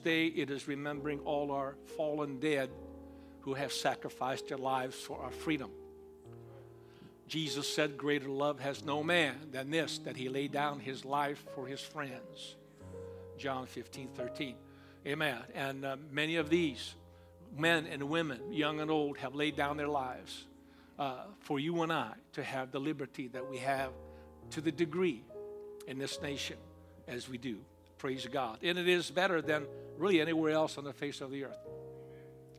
Day, it is remembering all our fallen dead who have sacrificed their lives for our freedom. Jesus said, Greater love has no man than this, that he laid down his life for his friends. John 15, 13. Amen. And uh, many of these men and women, young and old, have laid down their lives uh, for you and I to have the liberty that we have to the degree in this nation as we do. Praise God. And it is better than really anywhere else on the face of the earth.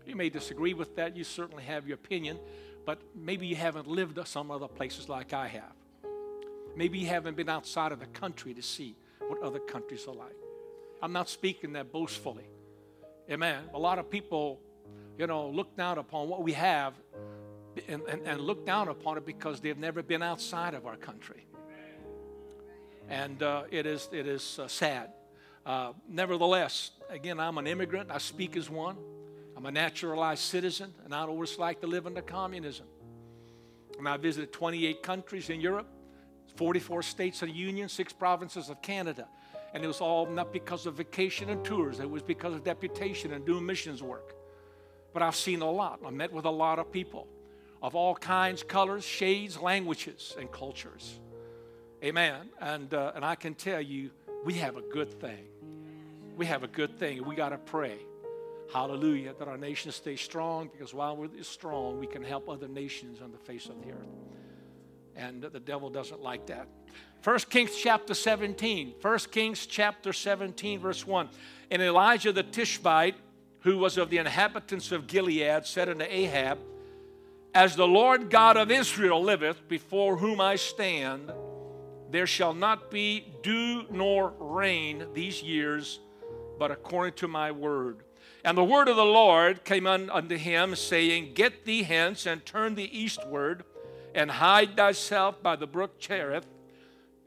You may disagree with that. You certainly have your opinion, but maybe you haven't lived some other places like I have. Maybe you haven't been outside of the country to see what other countries are like. I'm not speaking that boastfully. Amen. A lot of people, you know, look down upon what we have and, and, and look down upon it because they've never been outside of our country. And uh, it is, it is uh, sad. Uh, nevertheless, again, I'm an immigrant. I speak as one. I'm a naturalized citizen, and I what it's like to live under communism. And I visited 28 countries in Europe, 44 states of the Union, six provinces of Canada. And it was all not because of vacation and tours, it was because of deputation and doing missions work. But I've seen a lot. I met with a lot of people of all kinds, colors, shades, languages, and cultures. Amen. And, uh, and I can tell you, we have a good thing we have a good thing. We got to pray. Hallelujah. That our nation stays strong because while we're strong, we can help other nations on the face of the earth. And the devil doesn't like that. 1 Kings chapter 17. 1 Kings chapter 17, verse 1. And Elijah the Tishbite, who was of the inhabitants of Gilead, said unto Ahab, As the Lord God of Israel liveth, before whom I stand, there shall not be dew nor rain these years but according to my word. And the word of the Lord came unto him, saying, Get thee hence and turn thee eastward, and hide thyself by the brook Cherith,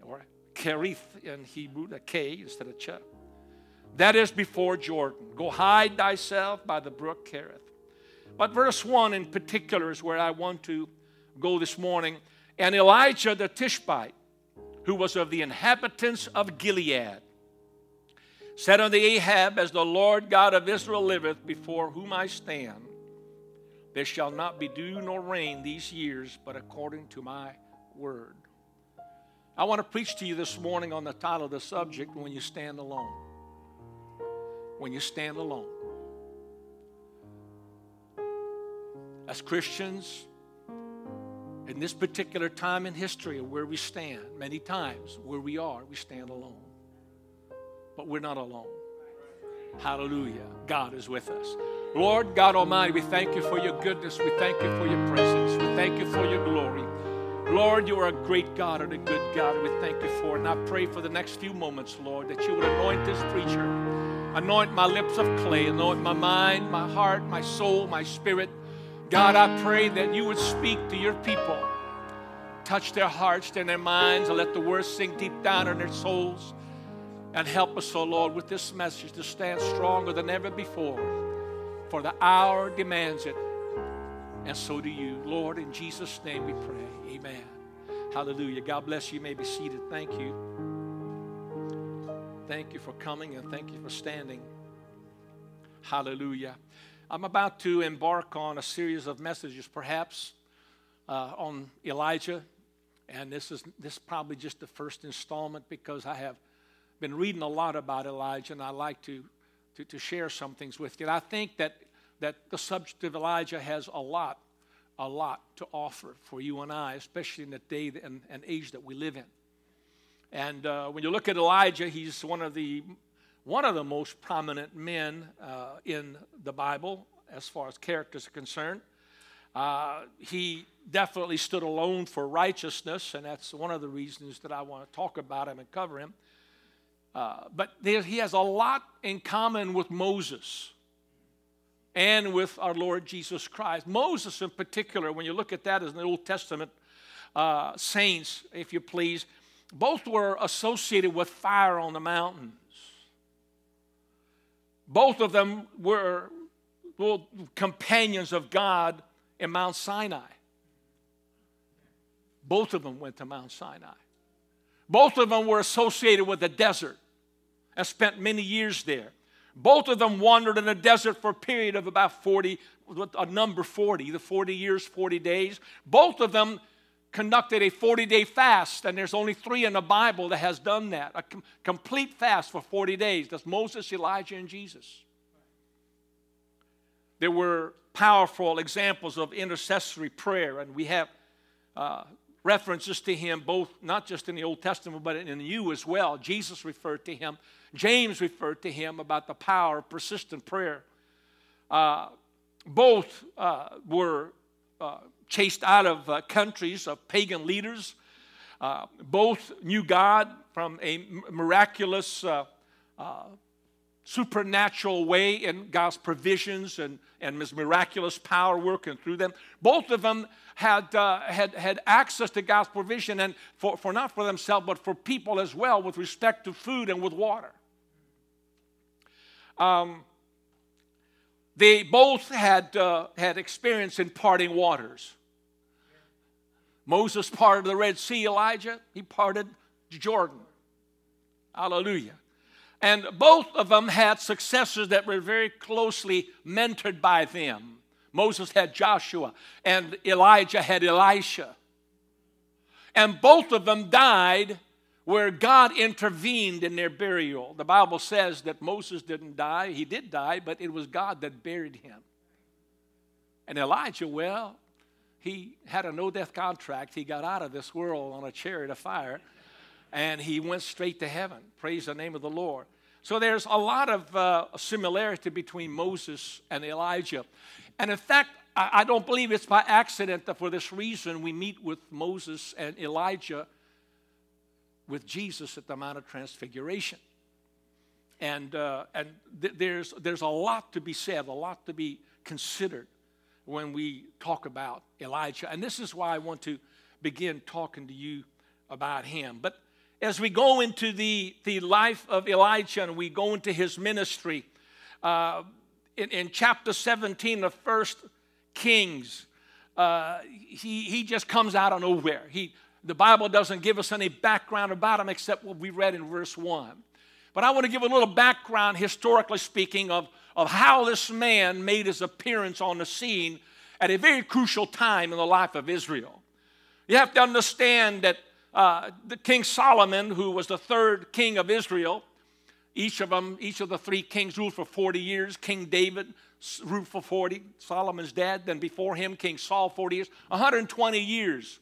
or Kerith in Hebrew, the K instead of Ch. That is before Jordan. Go hide thyself by the brook Kerith. But verse 1 in particular is where I want to go this morning. And Elijah the Tishbite, who was of the inhabitants of Gilead, said unto Ahab, As the Lord God of Israel liveth, before whom I stand, there shall not be dew nor rain these years, but according to my word. I want to preach to you this morning on the title of the subject, When You Stand Alone. When you stand alone. As Christians, in this particular time in history of where we stand, many times where we are, we stand alone but we're not alone. Hallelujah. God is with us. Lord God Almighty, we thank you for your goodness. We thank you for your presence. We thank you for your glory. Lord, you are a great God and a good God. We thank you for it. And I pray for the next few moments, Lord, that you would anoint this preacher, anoint my lips of clay, anoint my mind, my heart, my soul, my spirit. God, I pray that you would speak to your people, touch their hearts and their minds, and let the words sink deep down in their souls. And help us, O oh Lord, with this message to stand stronger than ever before. For the hour demands it. And so do you. Lord, in Jesus' name we pray. Amen. Hallelujah. God bless you. You may be seated. Thank you. Thank you for coming and thank you for standing. Hallelujah. I'm about to embark on a series of messages, perhaps uh, on Elijah. And this is this is probably just the first installment because I have been reading a lot about Elijah, and I like to, to, to share some things with you. And I think that, that the subject of Elijah has a lot, a lot to offer for you and I, especially in the day and, and age that we live in. And uh, when you look at Elijah, he's one of the one of the most prominent men uh, in the Bible as far as characters are concerned. Uh, he definitely stood alone for righteousness, and that's one of the reasons that I want to talk about him and cover him. Uh, but he has a lot in common with Moses and with our Lord Jesus Christ. Moses, in particular, when you look at that as the Old Testament uh, saints, if you please, both were associated with fire on the mountains. Both of them were well, companions of God in Mount Sinai. Both of them went to Mount Sinai. Both of them were associated with the desert and spent many years there. Both of them wandered in the desert for a period of about 40, a number 40, the 40 years, 40 days. Both of them conducted a 40 day fast, and there's only three in the Bible that has done that a com- complete fast for 40 days. That's Moses, Elijah, and Jesus. There were powerful examples of intercessory prayer, and we have uh, references to him both not just in the Old Testament but in you as well. Jesus referred to him, James referred to him about the power of persistent prayer. Uh, both uh, were uh, chased out of uh, countries of pagan leaders. Uh, both knew God from a miraculous, uh, supernatural way in God's provisions and, and His miraculous power working through them. Both of them had, uh, had, had access to God's provision, and for, for not for themselves, but for people as well, with respect to food and with water. Um, they both had, uh, had experience in parting waters. Moses parted the Red Sea, Elijah, he parted Jordan. Hallelujah. And both of them had successors that were very closely mentored by them. Moses had Joshua, and Elijah had Elisha. And both of them died where God intervened in their burial. The Bible says that Moses didn't die. He did die, but it was God that buried him. And Elijah, well, he had a no death contract. He got out of this world on a chariot of fire and he went straight to heaven. Praise the name of the Lord. So there's a lot of uh, similarity between Moses and Elijah. And in fact, I, don't believe it's by accident that for this reason we meet with Moses and Elijah with Jesus at the Mount of Transfiguration. And, uh, and th- there's, there's a lot to be said, a lot to be considered when we talk about Elijah. And this is why I want to begin talking to you about him. But as we go into the, the life of Elijah and we go into his ministry, uh, in, in, chapter 17 of First Kings, uh, he, he just comes out of nowhere. He, the Bible doesn't give us any background about him except what we read in verse 1. But I want to give a little background, historically speaking, of of how this man made his appearance on the scene at a very crucial time in the life of Israel. You have to understand that uh, the King Solomon, who was the third king of Israel, each of them, each of the three kings ruled for 40 years. King David ruled for 40, Solomon's dad. Then before him, King Saul, 40 years. 120 years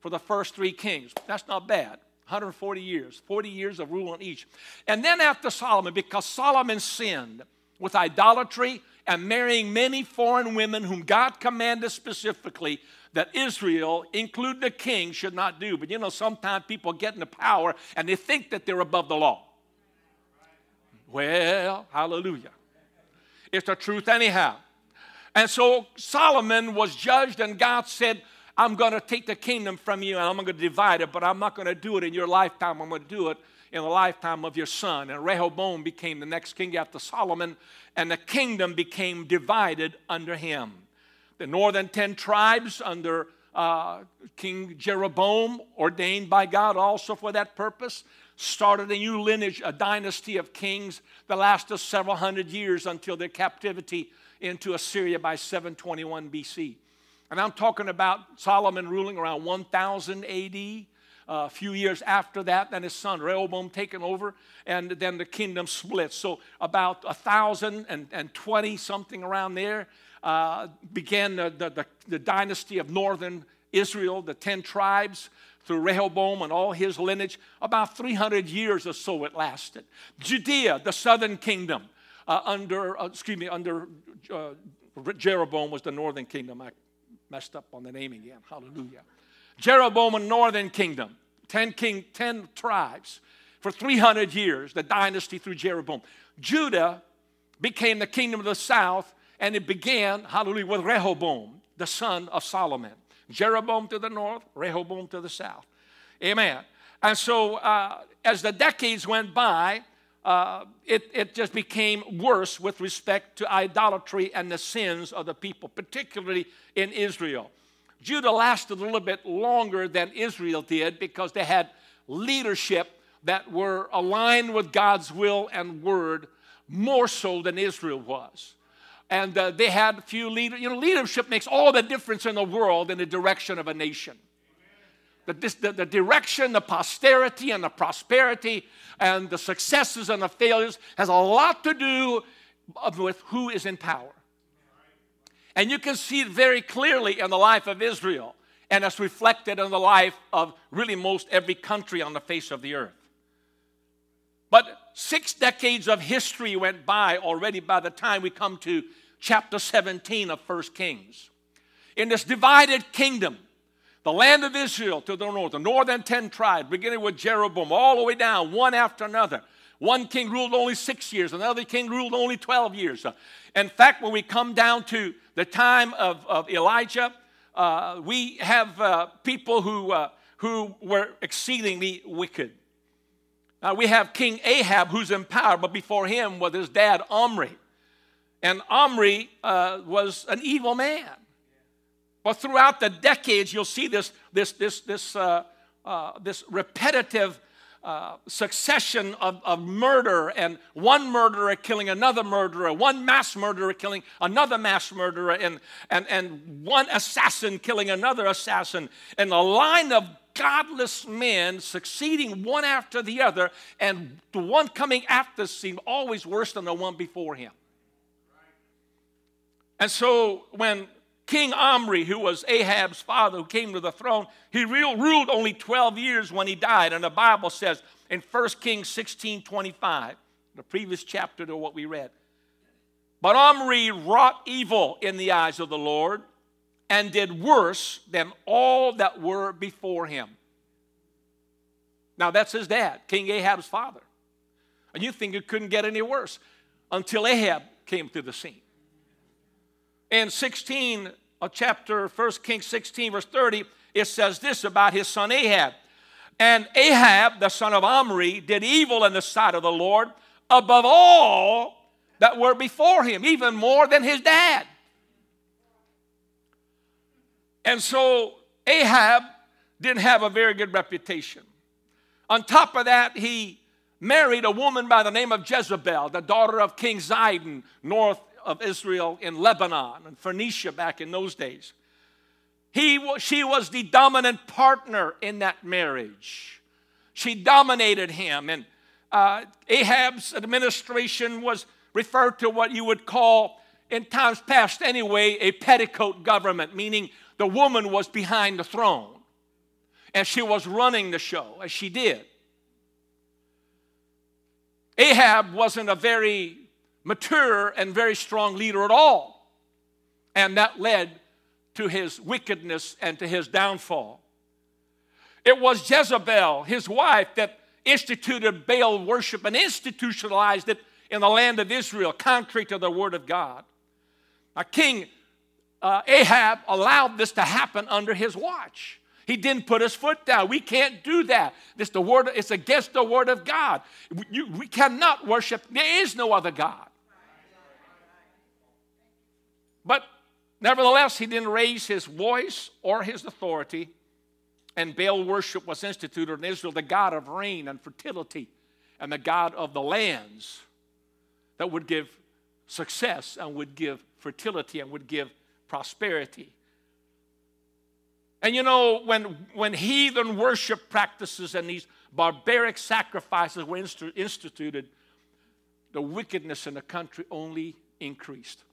for the first three kings. That's not bad. 140 years, 40 years of rule on each. And then after Solomon, because Solomon sinned, with idolatry and marrying many foreign women whom God commanded specifically that Israel, including the king, should not do. But you know, sometimes people get into power and they think that they're above the law. Well, hallelujah. It's the truth, anyhow. And so Solomon was judged, and God said, I'm going to take the kingdom from you and I'm going to divide it, but I'm not going to do it in your lifetime. I'm going to do it in the lifetime of your son. And Rehoboam became the next king after Solomon, and the kingdom became divided under him. The northern ten tribes under uh, King Jeroboam, ordained by God also for that purpose, started a new lineage, a dynasty of kings that lasted several hundred years until their captivity into Assyria by 721 BC. And I'm talking about Solomon ruling around 1000 AD a few years after that, then his son Rehoboam taken over, and then the kingdom split. So about a thousand and twenty something around there uh, began the, the, the, the dynasty of northern Israel, the ten tribes through Rehoboam and all his lineage. About 300 years or so it lasted. Judea, the southern kingdom, uh, under, uh, excuse me, under uh, Jeroboam was the northern kingdom. I messed up on the name again. Hallelujah. Jeroboam and northern kingdom, 10 king, 10 tribes. For 300 years, the dynasty through Jeroboam. Judah became the kingdom of the south, and it began, hallelujah, with Rehoboam, the son of Solomon. Jeroboam to the north, Rehoboam to the south. Amen. And so, uh, as the decades went by, uh, it, it just became worse with respect to idolatry and the sins of the people, particularly in Israel. Judah lasted a little bit longer than Israel did because they had leadership that were aligned with God's will and word more so than Israel was. And uh, they had few leaders. You know, leadership makes all the difference in the world in the direction of a nation. The, the, the direction, the posterity, and the prosperity, and the successes and the failures has a lot to do with who is in power. And you can see it very clearly in the life of Israel, and it's reflected in the life of really most every country on the face of the earth. But six decades of history went by already by the time we come to chapter 17 of 1 Kings. In this divided kingdom, the land of Israel to the north, the northern ten tribes, beginning with Jeroboam, all the way down, one after another. One king ruled only six years, another king ruled only 12 years. In fact, when we come down to the time of, of Elijah, uh, we have uh, people who, uh, who were exceedingly wicked. Now we have King Ahab who's in power, but before him was his dad Omri. And Omri uh, was an evil man. But throughout the decades, you'll see this, this, this, this, uh, uh, this repetitive uh, succession of, of murder and one murderer killing another murderer, one mass murderer killing another mass murderer, and, and, and one assassin killing another assassin, and a line of godless men succeeding one after the other, and the one coming after seemed always worse than the one before him. And so when King Omri, who was Ahab's father, who came to the throne, he ruled only 12 years when he died. And the Bible says in 1 Kings 16 25, the previous chapter to what we read. But Omri wrought evil in the eyes of the Lord and did worse than all that were before him. Now, that's his dad, King Ahab's father. And you think it couldn't get any worse until Ahab came to the scene. In 16, uh, chapter 1 Kings 16, verse 30, it says this about his son Ahab. And Ahab, the son of Omri, did evil in the sight of the Lord above all that were before him, even more than his dad. And so Ahab didn't have a very good reputation. On top of that, he married a woman by the name of Jezebel, the daughter of King Zidon, north of Israel in Lebanon and Phoenicia back in those days. He, she was the dominant partner in that marriage. She dominated him, and uh, Ahab's administration was referred to what you would call, in times past anyway, a petticoat government, meaning the woman was behind the throne and she was running the show as she did. Ahab wasn't a very mature and very strong leader at all. And that led to his wickedness and to his downfall. It was Jezebel, his wife, that instituted Baal worship and institutionalized it in the land of Israel, contrary to the word of God. Now, King uh, Ahab allowed this to happen under his watch. He didn't put his foot down. We can't do that. This the word. It's against the word of God. You, we cannot worship. There is no other God. But nevertheless, he didn't raise his voice or his authority, and Baal worship was instituted in Israel, the God of rain and fertility, and the God of the lands that would give success and would give fertility and would give prosperity. And you know, when, when heathen worship practices and these barbaric sacrifices were instituted, the wickedness in the country only increased.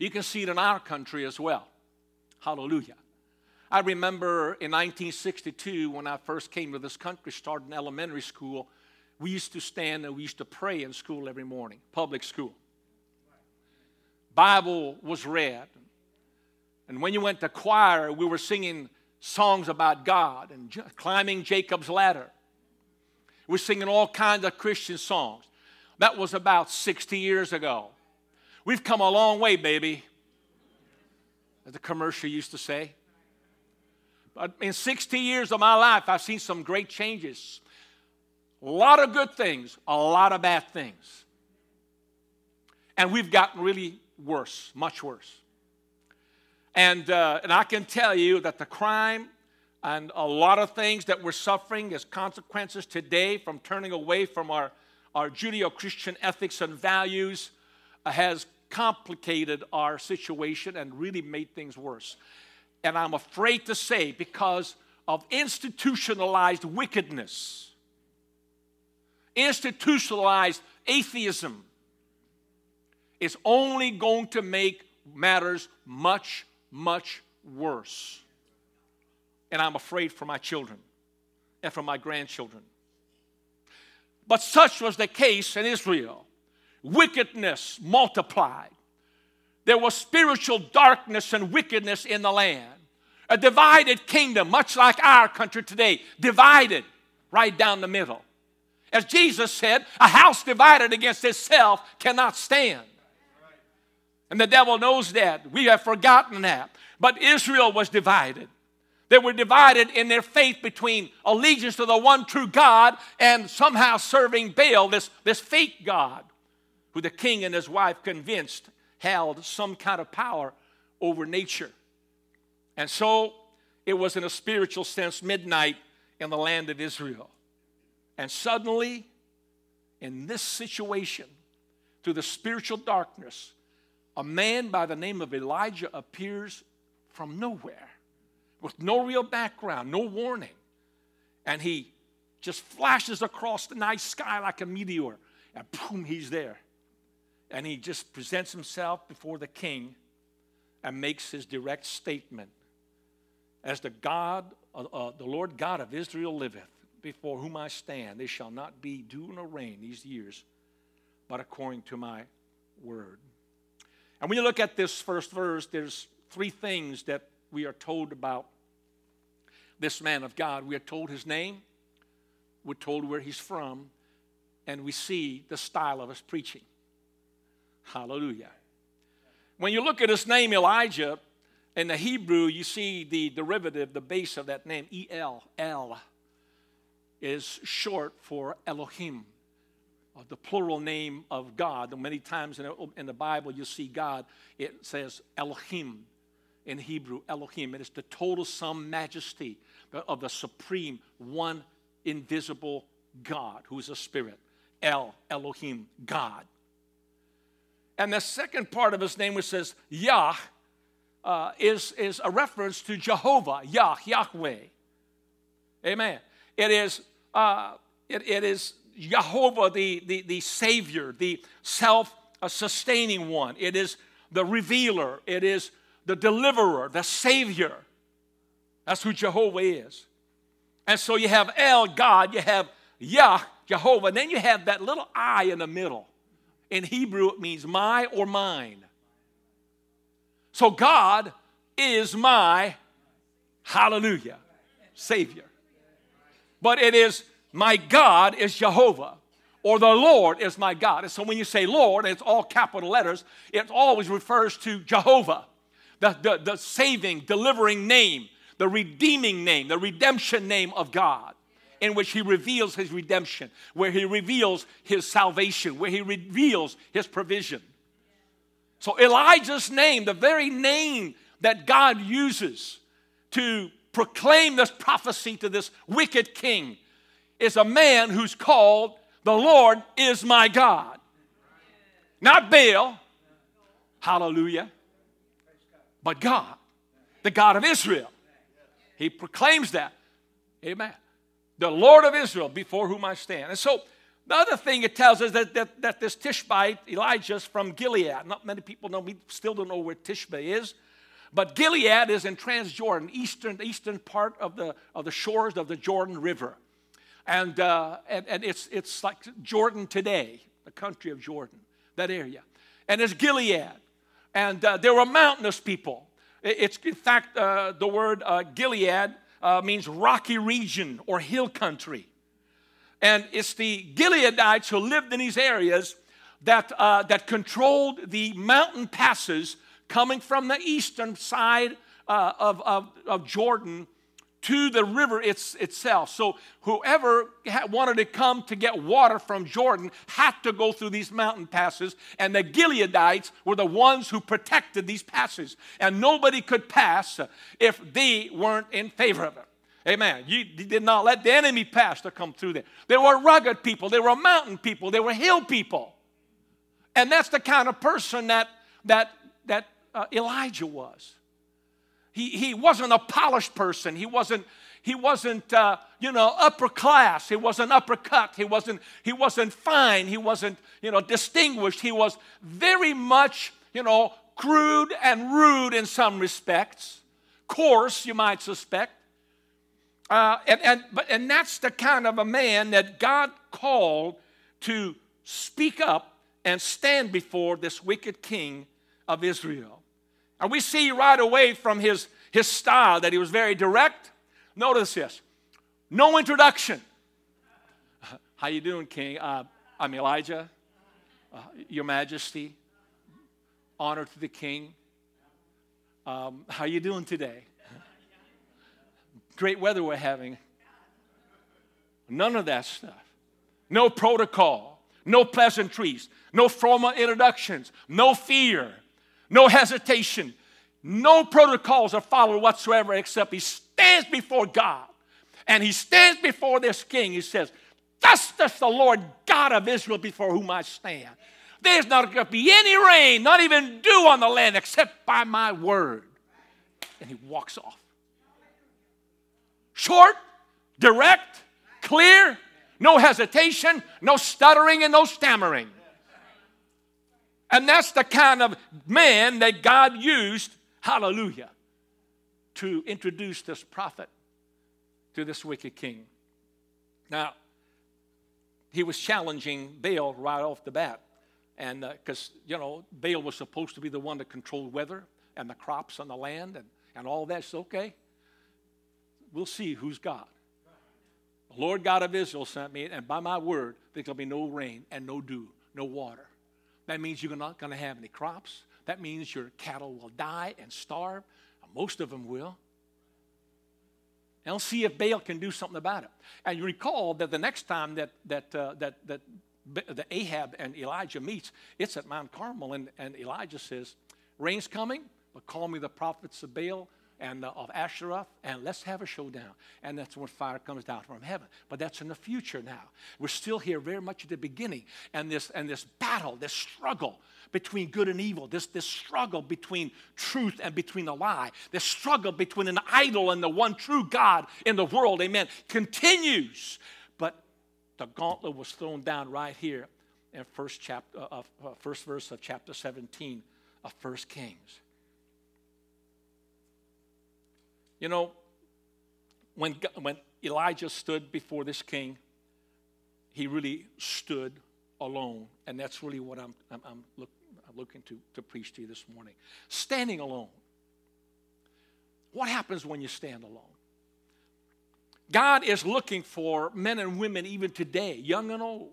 You can see it in our country as well. Hallelujah. I remember in 1962 when I first came to this country, started elementary school, we used to stand and we used to pray in school every morning, public school. Bible was read. And when you went to choir, we were singing songs about God and climbing Jacob's ladder. We're singing all kinds of Christian songs. That was about 60 years ago. We've come a long way, baby, as the commercial used to say. But in 60 years of my life, I've seen some great changes. A lot of good things, a lot of bad things. And we've gotten really worse, much worse. And, uh, and I can tell you that the crime and a lot of things that we're suffering as consequences today from turning away from our, our Judeo Christian ethics and values uh, has complicated our situation and really made things worse. And I'm afraid to say, because of institutionalized wickedness, institutionalized atheism, is only going to make matters much, much worse. And I'm afraid for my children and for my grandchildren. But such was the case in Israel. Wickedness multiplied. There was spiritual darkness and wickedness in the land. A divided kingdom, much like our country today, divided right down the middle. As Jesus said, a house divided against itself cannot stand. And the devil knows that. We have forgotten that. But Israel was divided. They were divided in their faith between allegiance to the one true God and somehow serving Baal, this, this fake God, who the king and his wife convinced held some kind of power over nature. And so it was, in a spiritual sense, midnight in the land of Israel. And suddenly, in this situation, through the spiritual darkness, a man by the name of Elijah appears from nowhere with no real background, no warning. And he just flashes across the night sky like a meteor, and boom, he's there. And he just presents himself before the king and makes his direct statement As the God, uh, uh, the Lord God of Israel liveth, before whom I stand, there shall not be dew nor rain these years, but according to my word. And when you look at this first verse, there's three things that we are told about this man of God. We are told his name, we're told where he's from, and we see the style of his preaching. Hallelujah. When you look at his name, Elijah, in the Hebrew, you see the derivative, the base of that name, E L, El, is short for Elohim uh, the plural name of God. Many times in the, in the Bible, you see God, it says Elohim in Hebrew, Elohim. It is the total sum majesty of the supreme, one invisible God who is a spirit. El, Elohim, God. And the second part of his name, which says Yah, uh, is, is a reference to Jehovah, Yah, Yahweh. Amen. It is, uh, it, it is Jehovah, the, the, the Savior, the self sustaining one. It is the revealer. It is the deliverer, the Savior. That's who Jehovah is. And so you have El, God, you have Yah, Jehovah, and then you have that little I in the middle. In Hebrew, it means my or mine. So God is my, hallelujah, Savior. But it is my God is Jehovah, or the Lord is my God. And so when you say Lord, it's all capital letters, it always refers to Jehovah, the, the, the saving, delivering name, the redeeming name, the redemption name of God in which he reveals his redemption, where he reveals his salvation, where he reveals his provision. So Elijah's name, the very name that God uses to proclaim this prophecy to this wicked king, is a man who's called, The Lord is my God. Not Baal, hallelujah, but God, the God of Israel. He proclaims that. Amen. The Lord of Israel before whom I stand. And so the other thing it tells us that, that, that this Tishbite, Elijah's from Gilead. Not many people know, we still don't know where Tishbe is. But Gilead is in Transjordan, eastern, eastern part of the, of the shores of the Jordan River. And, uh, and, and it's, it's like Jordan today, the country of Jordan, that area. And it's Gilead. And uh, there were mountainous people. It's, in fact, uh, the word uh, Gilead uh, means rocky region or hill country. And it's the Gileadites who lived in these areas that, uh, that controlled the mountain passes coming from the eastern side of, of, of Jordan to the river it's, itself. So whoever wanted to come to get water from Jordan had to go through these mountain passes, and the Gileadites were the ones who protected these passes, and nobody could pass if they weren't in favor of it. Amen. You, did not let the enemy pastor come through there. They were rugged people, they were mountain people, they were hill people. And that's the kind of person that, that, that uh, Elijah was. He, he wasn't a polished person. He wasn't, he wasn't uh, you know, upper class. He wasn't upper cut. He wasn't, he wasn't fine. He wasn't, you know, distinguished. He was very much, you know, crude and rude in some respects. Coarse, you might suspect. Uh, and, and, but, and that's the kind of a man that God called to speak up and stand before this wicked king of Israel. And we see right away from his, his style that he was very direct. Notice this. No introduction. How you doing, King? Uh, I'm Elijah, uh, Your Majesty. Honor to the King. Um, how you doing today? Great weather we're having. None of that stuff. No protocol, no pleasantries, no formal introductions, no fear, no hesitation, no protocols are followed whatsoever except he stands before God and he stands before this king. He says, Thus does the Lord God of Israel before whom I stand. There's not going to be any rain, not even dew on the land, except by my word. And he walks off. Short, direct, clear, no hesitation, no stuttering, and no stammering. And that's the kind of man that God used, hallelujah, to introduce this prophet to this wicked king. Now, he was challenging Baal right off the bat. And because, uh, you know, Baal was supposed to be the one that controlled weather and the crops on the land and, and all that's okay. We'll see who's God. The Lord God of Israel sent me, and by my word, going to be no rain and no dew, no water. That means you're not going to have any crops. That means your cattle will die and starve. Most of them will. And let's see if Baal can do something about it. And you recall that the next time that, that, uh, that, that, that Ahab and Elijah meets, it's at Mount Carmel, and, and Elijah says, Rain's coming, but call me the prophets of Baal and uh, of Asherah, and let's have a showdown. And that's when fire comes down from heaven. But that's in the future now. We're still here very much at the beginning. And this, and this battle, this struggle between good and evil, this, this struggle between truth and between a lie, this struggle between an idol and the one true God in the world, amen, continues. But the gauntlet was thrown down right here in first, chapter, uh, uh, first verse of chapter 17 of First Kings. You know, when, when Elijah stood before this king, he really stood alone. And that's really what I'm, I'm, I'm, look, I'm looking to, to preach to you this morning. Standing alone. What happens when you stand alone? God is looking for men and women, even today, young and old,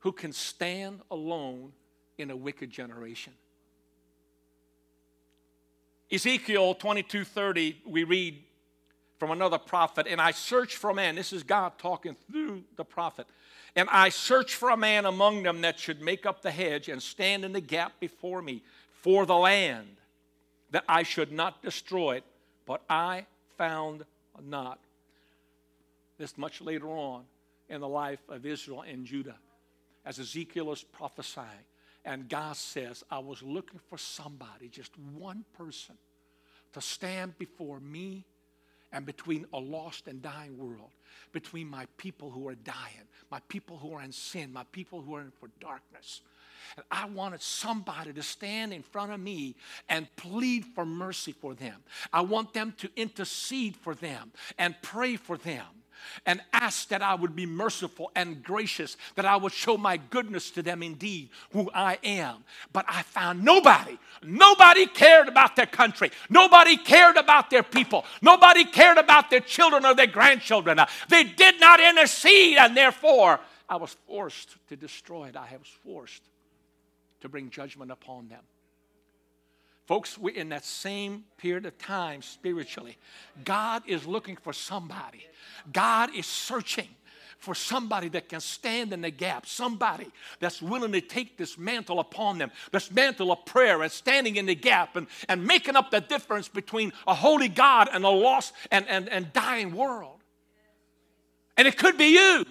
who can stand alone in a wicked generation. Ezekiel 22 30, we read from another prophet, and I searched for a man. This is God talking through the prophet. And I searched for a man among them that should make up the hedge and stand in the gap before me for the land, that I should not destroy it, but I found not. This much later on in the life of Israel and Judah, as Ezekiel is prophesying. And God says, I was looking for somebody, just one person, to stand before me and between a lost and dying world, between my people who are dying, my people who are in sin, my people who are in for darkness. And I wanted somebody to stand in front of me and plead for mercy for them. I want them to intercede for them and pray for them and ask that I would be merciful and gracious, that I would show my goodness to them indeed, who I am. But I found nobody, nobody cared about their country, nobody cared about their people, nobody cared about their children or their grandchildren. They did not intercede, and therefore I was forced to destroy it. I was forced to bring judgment upon them. Folks, we're in that same period of time spiritually. God is looking for somebody. God is searching for somebody that can stand in the gap, somebody that's willing to take this mantle upon them, this mantle of prayer and standing in the gap and, and making up the difference between a holy God and a lost and, and, and dying world. And it could be you.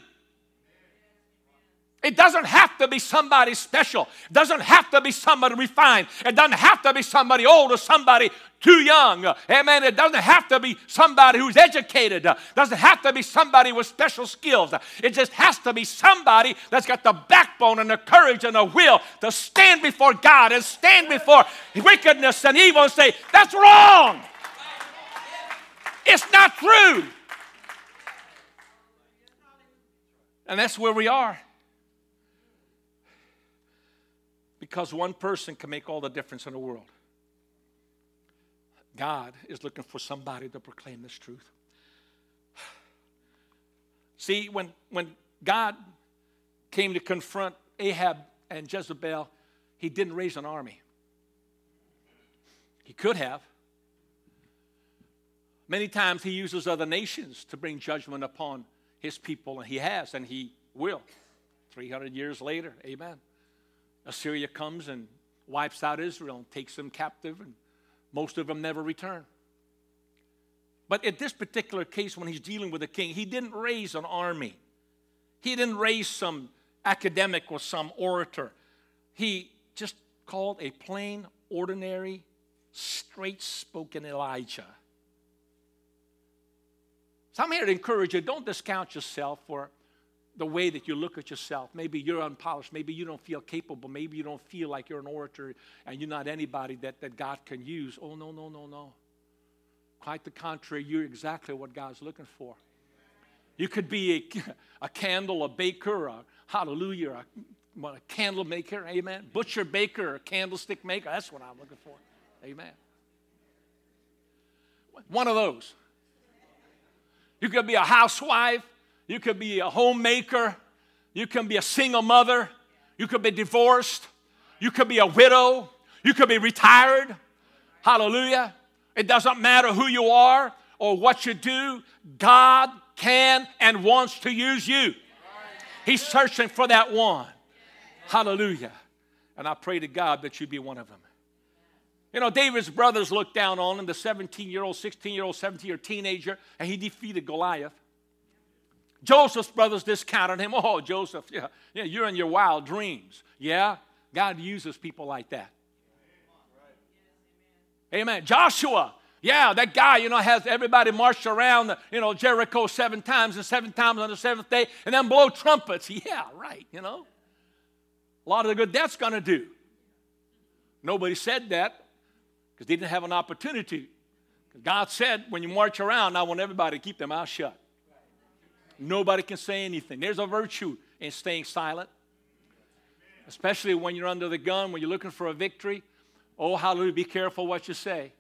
It doesn't have to be somebody special. It doesn't have to be somebody refined. It doesn't have to be somebody old or somebody too young. Amen. It doesn't have to be somebody who's educated. It doesn't have to be somebody with special skills. It just has to be somebody that's got the backbone and the courage and the will to stand before God and stand before wickedness and evil and say, That's wrong. It's not true. And that's where we are. Because one person can make all the difference in the world. God is looking for somebody to proclaim this truth. See, when, when God came to confront Ahab and Jezebel, he didn't raise an army. He could have. Many times he uses other nations to bring judgment upon his people, and he has, and he will. 300 years later, amen. Assyria comes and wipes out Israel and takes them captive, and most of them never return. But in this particular case, when he's dealing with a king, he didn't raise an army. He didn't raise some academic or some orator. He just called a plain, ordinary, straight spoken Elijah. So I'm here to encourage you don't discount yourself for the way that you look at yourself. Maybe you're unpolished. Maybe you don't feel capable. Maybe you don't feel like you're an orator and you're not anybody that, that God can use. Oh, no, no, no, no. Quite the contrary, you're exactly what God's looking for. You could be a, a candle, a baker, a hallelujah, a, a candle maker, amen. Butcher baker, a candlestick maker. That's what I'm looking for, amen. One of those. You could be a housewife. You could be a homemaker. You can be a single mother. You could be divorced. You could be a widow. You could be retired. Hallelujah. It doesn't matter who you are or what you do, God can and wants to use you. He's searching for that one. Hallelujah. And I pray to God that you be one of them. You know, David's brothers looked down on him, the 17 year old, 16 year old, 17 year teenager, and he defeated Goliath. Joseph's brothers discounted him. Oh, Joseph, yeah, yeah, you're in your wild dreams. Yeah, God uses people like that. Amen. Joshua, yeah, that guy, you know, has everybody march around, you know, Jericho seven times and seven times on the seventh day and then blow trumpets. Yeah, right, you know. A lot of the good that's going to do. Nobody said that because they didn't have an opportunity. God said, when you march around, I want everybody to keep their mouth shut. Nobody can say anything. There's a virtue in staying silent, especially when you're under the gun, when you're looking for a victory. Oh, hallelujah, be careful what you say.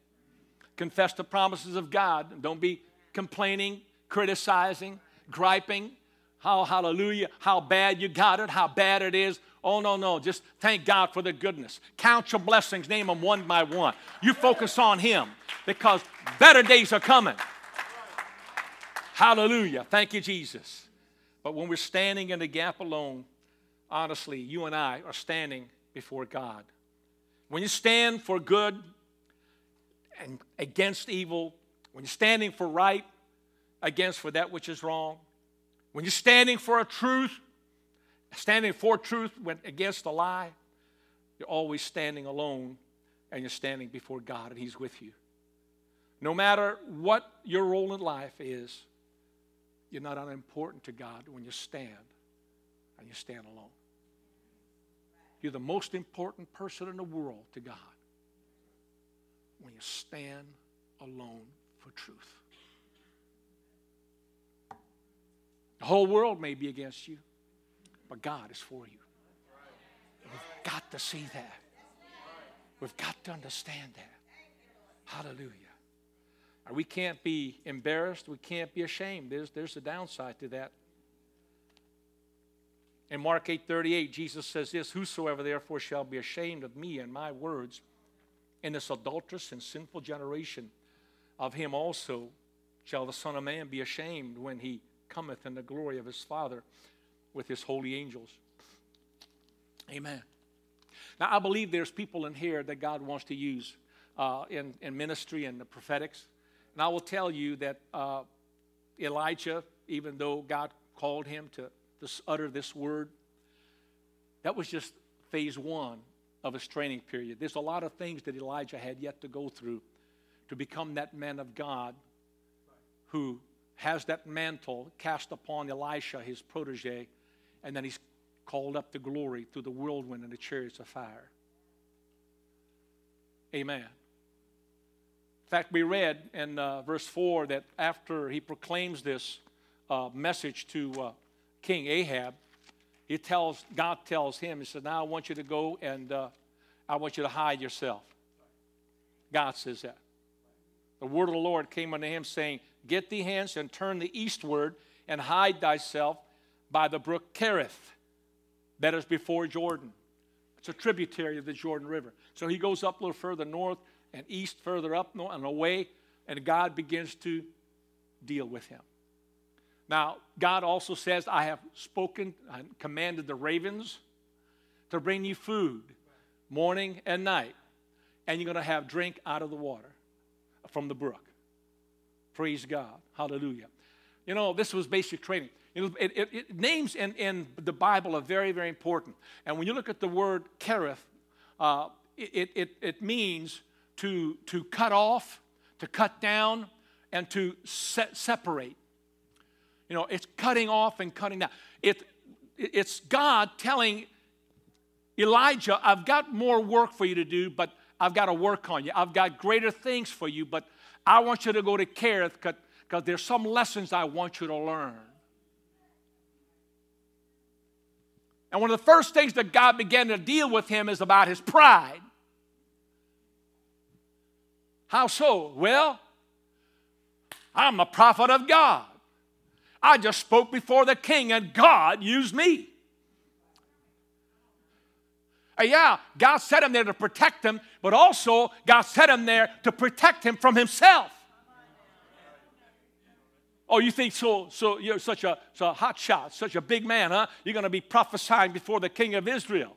Confess the promises of God. Don't be complaining, criticizing, griping. How, hallelujah, how bad you got it, how bad it is. Oh, no, no. Just thank God for the goodness. Count your blessings, name them one by one. You focus on Him because better days are coming. Hallelujah. Thank you, Jesus. But when we're standing in the gap alone, honestly, you and I are standing before God. When you stand for good and against evil, when you're standing for right against for that which is wrong, when you're standing for a truth, standing for truth against a lie, you're always standing alone and you're standing before God and He's with you. No matter what your role in life is, you're not unimportant to God when you stand and you stand alone. You're the most important person in the world to God when you stand alone for truth. The whole world may be against you, but God is for you. We've got to see that. We've got to understand that. Hallelujah. We can't be embarrassed. We can't be ashamed. There's, there's a downside to that. In Mark 8 38, Jesus says this Whosoever therefore shall be ashamed of me and my words in this adulterous and sinful generation, of him also shall the Son of Man be ashamed when he cometh in the glory of his Father with his holy angels. Amen. Now, I believe there's people in here that God wants to use uh, in, in ministry and the prophetics. And I will tell you that uh, Elijah, even though God called him to, utter this word, that was just phase one of his training period. There's a lot of things that Elijah had yet to go through to become that man of God who has that mantle cast upon Elisha, his protege, and then he's called up to glory through the whirlwind and the chariots of fire. Amen. In fact, we read in uh, verse 4 that after he proclaims this uh, message to uh, King Ahab, he tells, God tells him, He says, Now I want you to go and uh, I want you to hide yourself. God says that. The word of the Lord came unto him, saying, Get thee hence and turn the eastward and hide thyself by the brook Kerith, that is before Jordan. It's a tributary of the Jordan River. So he goes up a little further north and east, further up and away, and God begins to deal with him. Now, God also says, I have spoken, I commanded the ravens to bring you food morning and night, and you're going to have drink out of the water from the brook. Praise God. Hallelujah. You know, this was basic training. It, it, it, names in, in the Bible are very, very important. And when you look at the word kerith, uh, it, it, it means to, to cut off, to cut down, and to se- separate. You know, it's cutting off and cutting down. It, it's God telling Elijah, I've got more work for you to do, but I've got to work on you. I've got greater things for you, but I want you to go to Kerith because there's some lessons I want you to learn. And one of the first things that God began to deal with him is about his pride. How so? Well, I'm a prophet of God. I just spoke before the king, and God used me. Uh, yeah, God set him there to protect him, but also God set him there to protect him from himself. Oh, you think so? So you're such a, so a hot shot, such a big man, huh? You're going to be prophesying before the king of Israel.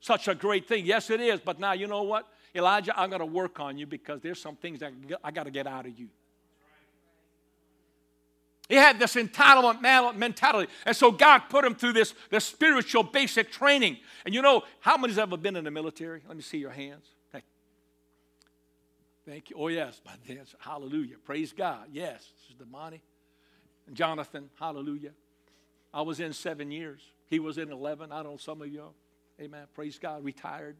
Such a great thing. Yes, it is. But now you know what, Elijah, I'm going to work on you because there's some things that I got to get out of you. He had this entitlement mentality. And so God put him through this, this spiritual basic training. And you know, how many's ever been in the military? Let me see your hands. Hey. Thank you. Oh, yes, my dance. Hallelujah. Praise God. Yes. This is Damani and Jonathan. Hallelujah. I was in seven years. He was in 11. I don't know, some of y'all. Amen. Praise God. Retired.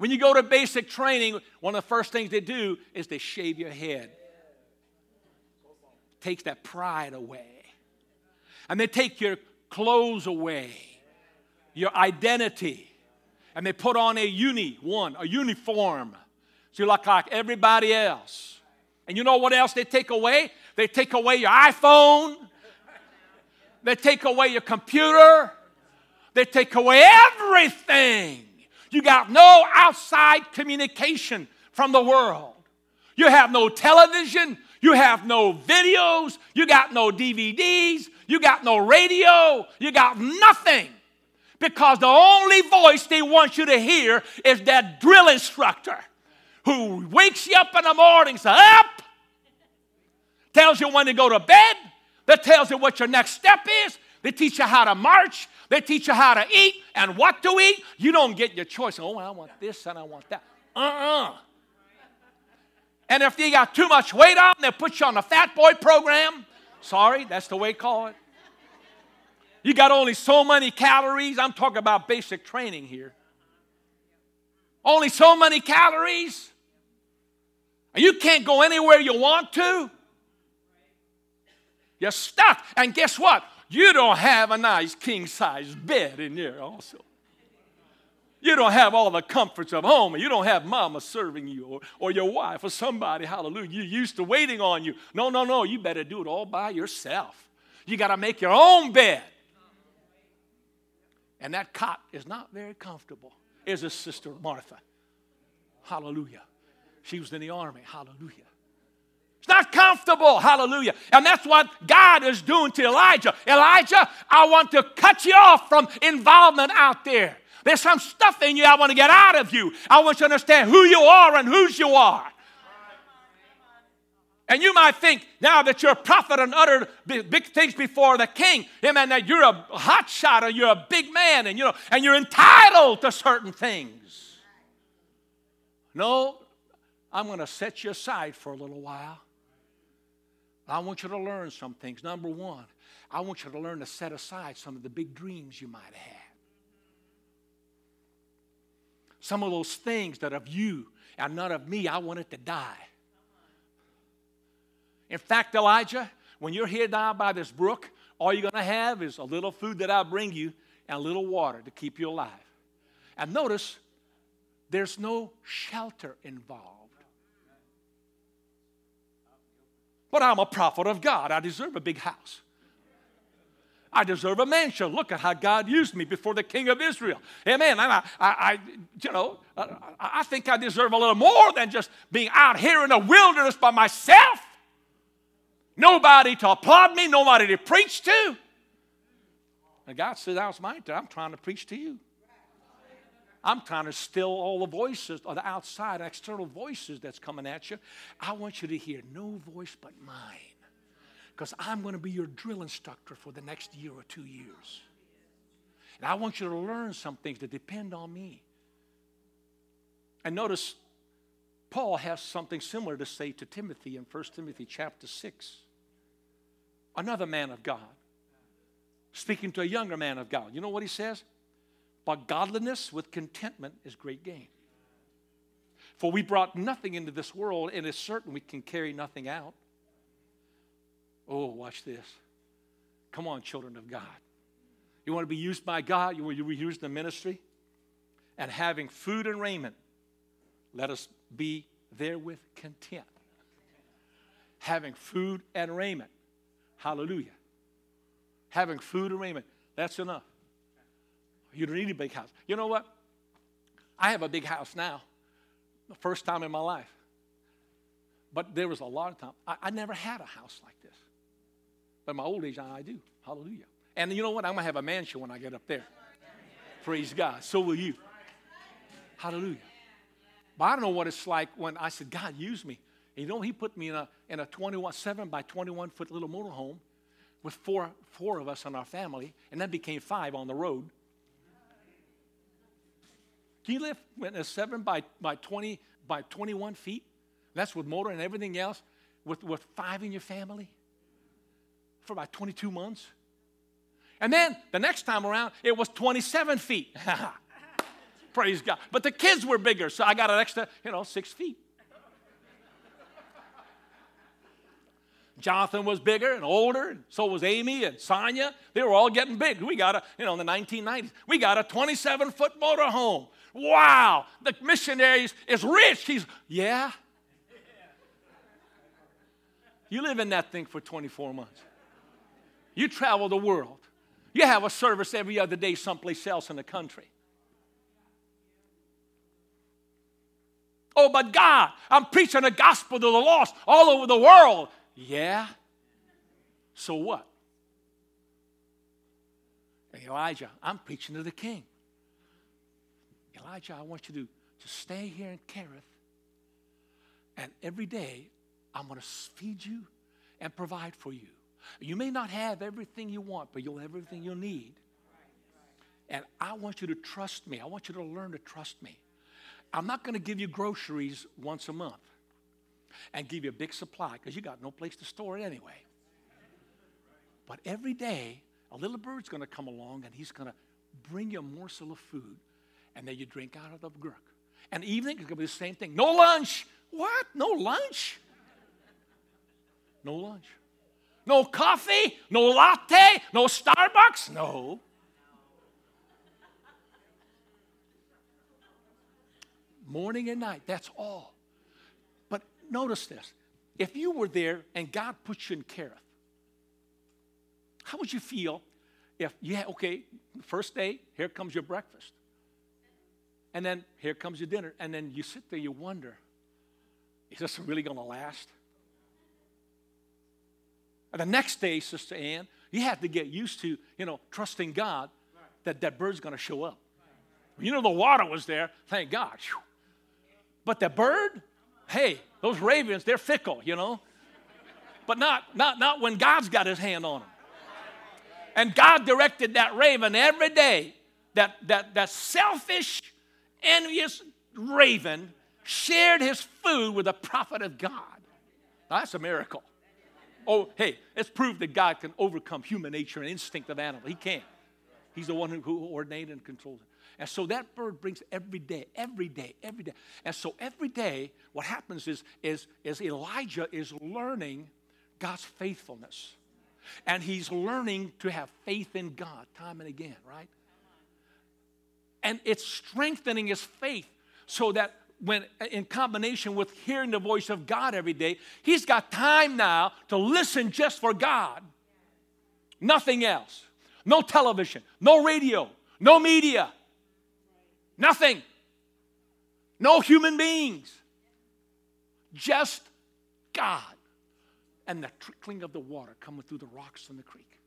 When you go to basic training, one of the first things they do is they shave your head takes that pride away. And they take your clothes away, your identity, and they put on a uni, one, a uniform. So you look like everybody else. And you know what else they take away? They take away your iPhone, they take away your computer, they take away everything. You got no outside communication from the world. You have no television, you have no videos, you got no DVDs, you got no radio, you got nothing. Because the only voice they want you to hear is that drill instructor who wakes you up in the morning, says, Up! Tells you when to go to bed, that tells you what your next step is. They teach you how to march, they teach you how to eat and what to eat. You don't get your choice. Oh, I want this and I want that. Uh uh-uh. uh and if you got too much weight on, they'll put you on the fat boy program. Sorry, that's the way they call it. You got only so many calories. I'm talking about basic training here. Only so many calories. And you can't go anywhere you want to. You're stuck. And guess what? You don't have a nice king size bed in there, also. You don't have all the comforts of home. and You don't have mama serving you or, or your wife or somebody, hallelujah. You're used to waiting on you. No, no, no. You better do it all by yourself. You got to make your own bed. And that cot is not very comfortable, is a sister Martha. Hallelujah. She was in the army. Hallelujah. It's not comfortable. Hallelujah. And that's what God is doing to Elijah. Elijah, I want to cut you off from involvement out there. There's some stuff in you I want to get out of you. I want you to understand who you are and whose you are. And you might think now that you're a prophet and uttered big things before the king, amen, that you're a hot shot or you're a big man and you know, and you're entitled to certain things. No, I'm going to set you aside for a little while. I want you to learn some things. Number one, I want you to learn to set aside some of the big dreams you might have. Some of those things that of you and not of me, I wanted to die. In fact, Elijah, when you're here down by this brook, all you're going to have is a little food that I bring you and a little water to keep you alive. And notice, there's no shelter involved. But I'm a prophet of God. I deserve a big house. I deserve a mansion. Look at how God used me before the king of Israel. Amen. And I, I, I you know, uh, I, I think I deserve a little more than just being out here in the wilderness by myself. Nobody to applaud me, nobody to preach to. And God said, That was my turn. I'm trying to preach to you. I'm trying to still all the voices, or the outside external voices that's coming at you. I want you to hear no voice but mine because I'm going to be your drill instructor for the next year or two years. And I want you to learn some things that depend on me. And notice, Paul has something similar to say to Timothy in 1 Timothy chapter 6. Another man of God, speaking to a younger man of God. You know what he says? But godliness with contentment is great gain. For we brought nothing into this world, and it's certain we can carry nothing out. Oh, watch this. Come on, children of God. You want to be used by God? You want to be used in the ministry? And having food and raiment, let us be therewith content. Having food and raiment. Hallelujah. Having food and raiment. That's enough. You don't need a big house. You know what? I have a big house now. The first time in my life. But there was a lot of time. I, I never had a house like this. But in my old age, I do. Hallelujah. And you know what? I'm going to have a mansion when I get up there. Praise God. So will you. Hallelujah. But I don't know what it's like when I said, God, use me. And you know, He put me in a, in a 21, 7 by 21 foot little motorhome with four, four of us in our family, and that became five on the road. Can you in a 7 by, by 20 by 21 feet? That's with motor and everything else, with, with five in your family? for about 22 months. And then the next time around, it was 27 feet. Praise God. But the kids were bigger, so I got an extra, you know, six feet. Jonathan was bigger and older, and so was Amy and Sonia. They were all getting big. We got a, you know, in the 1990s, we got a 27 foot motor home. Wow, the missionaries is rich. He's, yeah. You live in that thing for 24 months. You travel the world. You have a service every other day someplace else in the country. Oh, but God, I'm preaching the gospel to the lost all over the world. Yeah? So what? Elijah, I'm preaching to the king. Elijah, I want you to, to stay here in Kerith, and every day I'm going to feed you and provide for you. You may not have everything you want, but you'll have everything you'll need. And I want you to trust me. I want you to learn to trust me. I'm not going to give you groceries once a month and give you a big supply because you got no place to store it anyway. But every day, a little bird's going to come along and he's going to bring you a morsel of food and then you drink out of the brook. And evening, it's going to be the same thing. No lunch. What? No lunch? No lunch. No coffee, no latte, no Starbucks. No. Morning and night, that's all. Notice this if you were there and God put you in Kerith, how would you feel if, yeah, okay, first day, here comes your breakfast. And then here comes your dinner. And then you sit there, you wonder, is this really going to last? And the next day, Sister Ann, you have to get used to, you know, trusting God that that bird's going to show up. You know, the water was there, thank God. But the bird, hey, those ravens, they're fickle, you know. But not, not, not when God's got his hand on them. And God directed that raven every day, that, that, that selfish, envious raven shared his food with the prophet of God. Now, that's a miracle. Oh, hey, it's proved that God can overcome human nature and instinct of animal. He can. He's the one who, who ordained and controls it. And so that bird brings every day, every day, every day. And so every day, what happens is, is, is Elijah is learning God's faithfulness. And he's learning to have faith in God time and again, right? And it's strengthening his faith so that when in combination with hearing the voice of God every day, he's got time now to listen just for God. Nothing else. No television, no radio, no media, nothing. No human beings. Just God. And the trickling of the water coming through the rocks in the creek.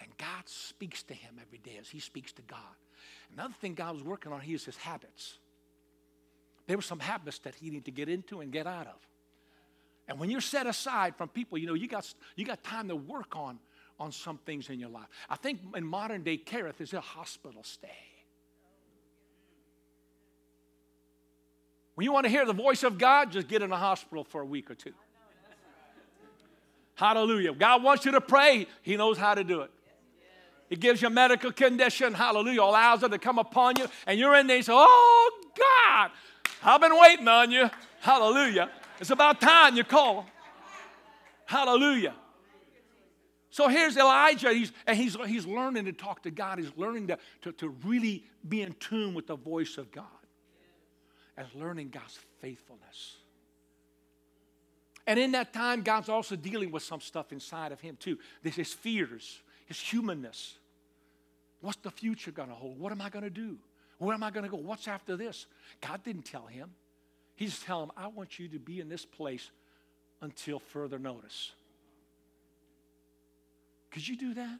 And God speaks to him every day as he speaks to God. Another thing God was working on, here is his habits. There were some habits that he needed to get into and get out of. And when you're set aside from people, you know, you got, you got time to work on, on some things in your life. I think in modern day, Kerith is a hospital stay. When you want to hear the voice of God, just get in a hospital for a week or two. Hallelujah. God wants you to pray, He knows how to do it. He gives you a medical condition, hallelujah, allows it to come upon you, and you're in there and say, Oh God, I've been waiting on you. Hallelujah. It's about time you call. Hallelujah. So here's Elijah, he's, and he's, he's learning to talk to God. He's learning to, to, to really be in tune with the voice of God and learning God's faithfulness. And in that time, God's also dealing with some stuff inside of him too. There's his fears, his humanness. What's the future going to hold? What am I going to do? Where am I going to go? What's after this? God didn't tell him. He's telling him, I want you to be in this place until further notice. Could you do that?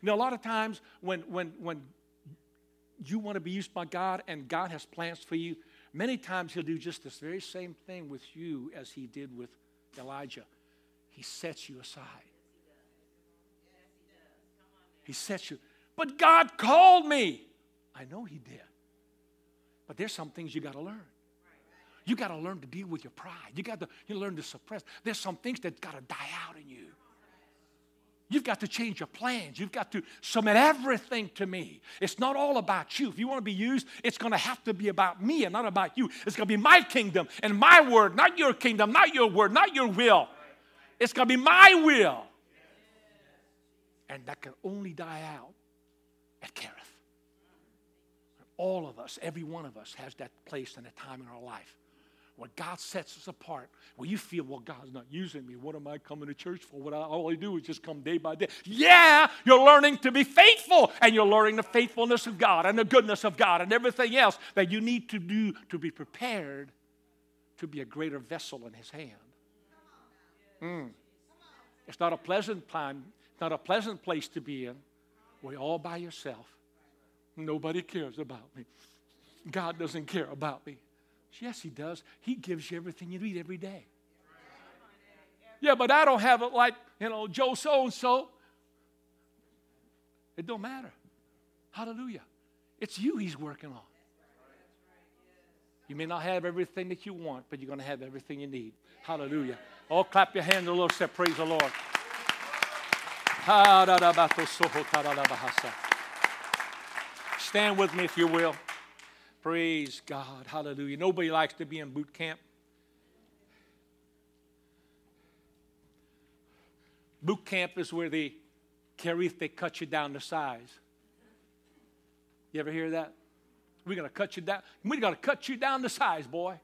You know, a lot of times when, when, when you want to be used by God and God has plans for you, many times He'll do just this very same thing with you as He did with Elijah. He sets you aside. He sets you. But God called me. I know He did. But there's some things you got to learn. You got to learn to deal with your pride. You got to you learn to suppress. There's some things that got to die out in you. You've got to change your plans. You've got to submit everything to me. It's not all about you. If you want to be used, it's going to have to be about me and not about you. It's going to be my kingdom and my word, not your kingdom, not your word, not your will. It's going to be my will. And that can only die out at Kerith. All of us, every one of us, has that place and a time in our life where God sets us apart, where you feel, well, God's not using me. What am I coming to church for? What I, all I do is just come day by day. Yeah, you're learning to be faithful, and you're learning the faithfulness of God and the goodness of God and everything else that you need to do to be prepared to be a greater vessel in His hand. Mm. It's not a pleasant time, not a pleasant place to be in. We're all by yourself. Nobody cares about me. God doesn't care about me. Yes, He does. He gives you everything you need every day. Yeah, but I don't have it like, you know, Joe so and so. It don't matter. Hallelujah. It's you He's working on. You may not have everything that you want, but you're going to have everything you need. Hallelujah. Oh, clap your hands a little, say, Praise the Lord. Stand with me if you will. Praise God. Hallelujah. Nobody likes to be in boot camp. Boot camp is where they carry they cut you down to size. You ever hear that? We're going to cut you down. We're going to cut you down to size, boy.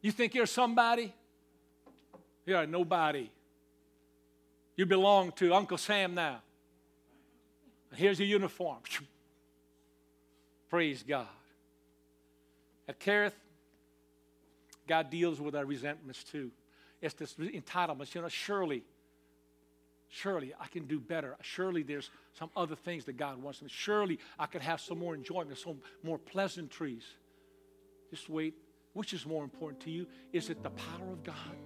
You think you're somebody? You're nobody. You belong to Uncle Sam now. And Here's your uniform. Praise God. At Kerith, God deals with our resentments too. it's this entitlement. You know, surely, surely I can do better. Surely there's some other things that God wants me. Surely I could have some more enjoyment, some more pleasantries. Just wait. Which is more important to you? Is it the power of God?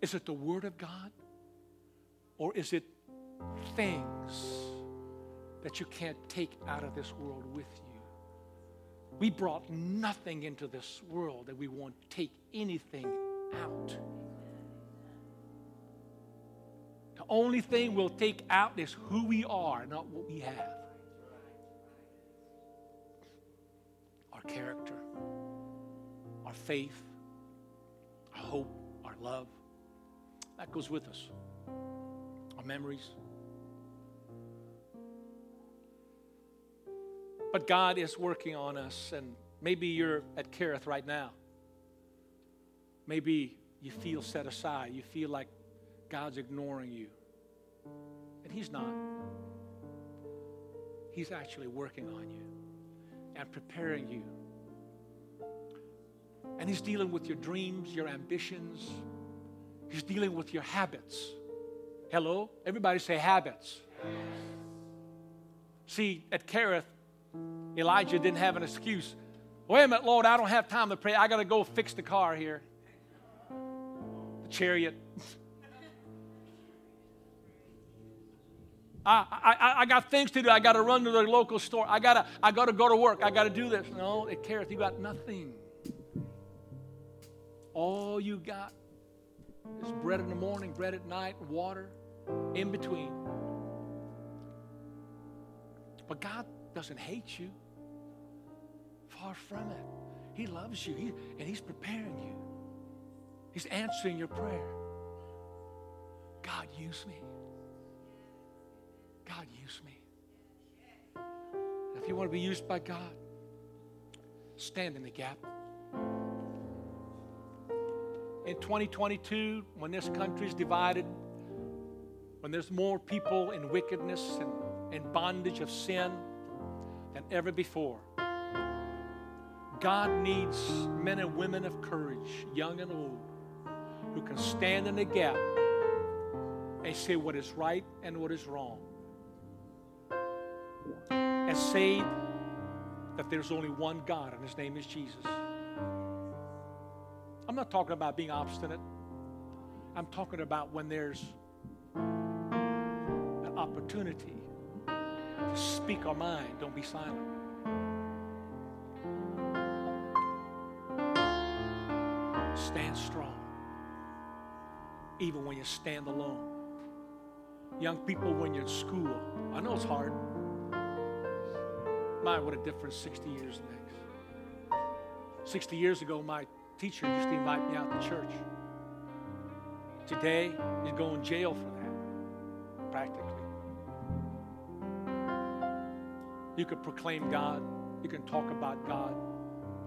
Is it the Word of God? Or is it things that you can't take out of this world with you? We brought nothing into this world that we won't take anything out. The only thing we'll take out is who we are, not what we have. Our character, our faith, our hope, our love. That goes with us. Our memories. But God is working on us, and maybe you're at Kerith right now. Maybe you feel set aside. You feel like God's ignoring you. And He's not. He's actually working on you and preparing you. And He's dealing with your dreams, your ambitions. He's dealing with your habits. Hello? Everybody say habits. See, at Kerith, Elijah didn't have an excuse. Wait a minute, Lord, I don't have time to pray. I got to go fix the car here. The chariot. I, I, I got things to do. I got to run to the local store. I got to I got to go to work. I got to do this. No, it cares. You got nothing. All you got is bread in the morning, bread at night, water in between. But God doesn't hate you. Far from it. He loves you, he, and He's preparing you. He's answering your prayer. God, use me. God, use me. If you want to be used by God, stand in the gap. In 2022, when this country is divided, when there's more people in wickedness and in bondage of sin than ever before, God needs men and women of courage, young and old, who can stand in the gap and say what is right and what is wrong. And say that there's only one God, and his name is Jesus. I'm not talking about being obstinate. I'm talking about when there's an opportunity speak our mind, don't be silent. Stand strong, even when you stand alone. Young people, when you're in school, I know it's hard. My, what a difference 60 years makes. 60 years ago, my teacher used to invite me out to church. Today, you go in jail for that, practically. You could proclaim God. You can talk about God.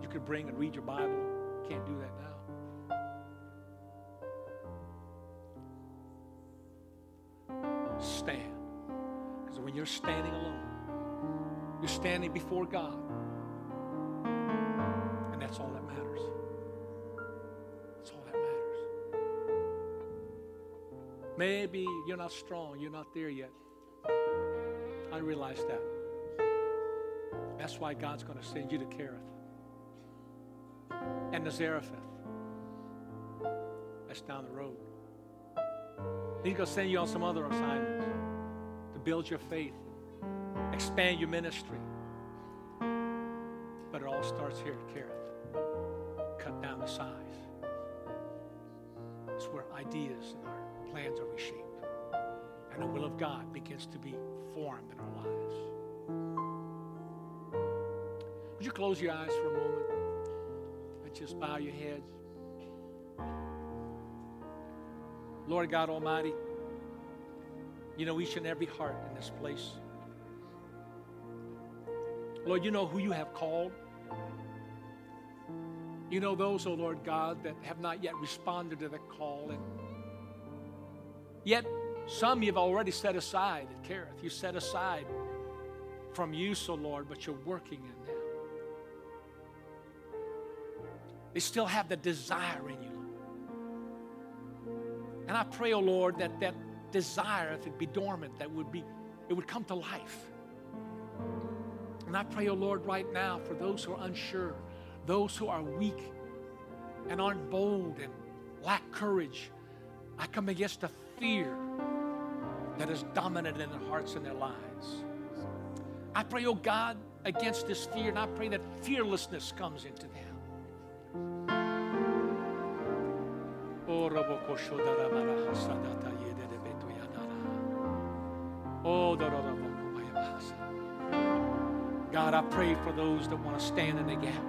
You could bring and read your Bible. Can't do that now. Stand. Because when you're standing alone, you're standing before God. And that's all that matters. That's all that matters. Maybe you're not strong, you're not there yet. I realize that. That's why God's going to send you to Kerith and to Zarephath. That's down the road. He's going to send you on some other assignments to build your faith, expand your ministry. But it all starts here at Kerith. Cut down the size. It's where ideas and our plans are reshaped. And the will of God begins to be formed in our lives. Close your eyes for a moment? Let's just bow your heads. Lord God Almighty, you know each and every heart in this place. Lord, you know who you have called. You know those, oh Lord God, that have not yet responded to the call. And yet, some you've already set aside at Kerith. You set aside from you, so Lord, but you're working in them. They still have the desire in you, And I pray, oh Lord, that that desire, if it be dormant, that would be, it would come to life. And I pray, oh Lord, right now for those who are unsure, those who are weak and aren't bold and lack courage. I come against the fear that is dominant in their hearts and their lives. I pray, oh God, against this fear, and I pray that fearlessness comes into them. God, I pray for those that want to stand in the gap.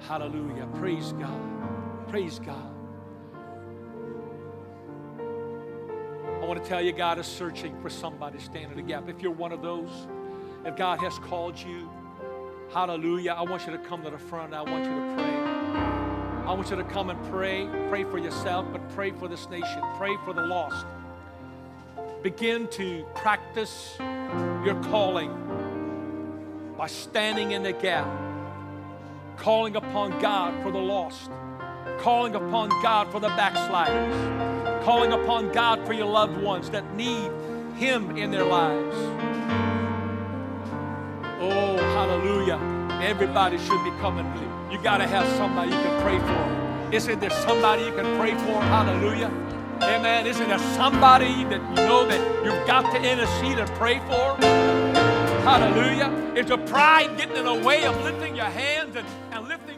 Hallelujah. Praise God. Praise God. I want to tell you, God is searching for somebody to stand in the gap. If you're one of those, if God has called you, hallelujah, I want you to come to the front. I want you to pray. I want you to come and pray. Pray for yourself, but pray for this nation. Pray for the lost begin to practice your calling by standing in the gap, calling upon God for the lost, calling upon God for the backsliders, calling upon God for your loved ones that need Him in their lives. Oh, hallelujah. Everybody should be coming. You got to have somebody you can pray for. Isn't there somebody you can pray for? Hallelujah. Amen. Isn't there somebody that you know that you've got to intercede and pray for? Hallelujah. Is your pride getting in the way of lifting your hands and, and lifting?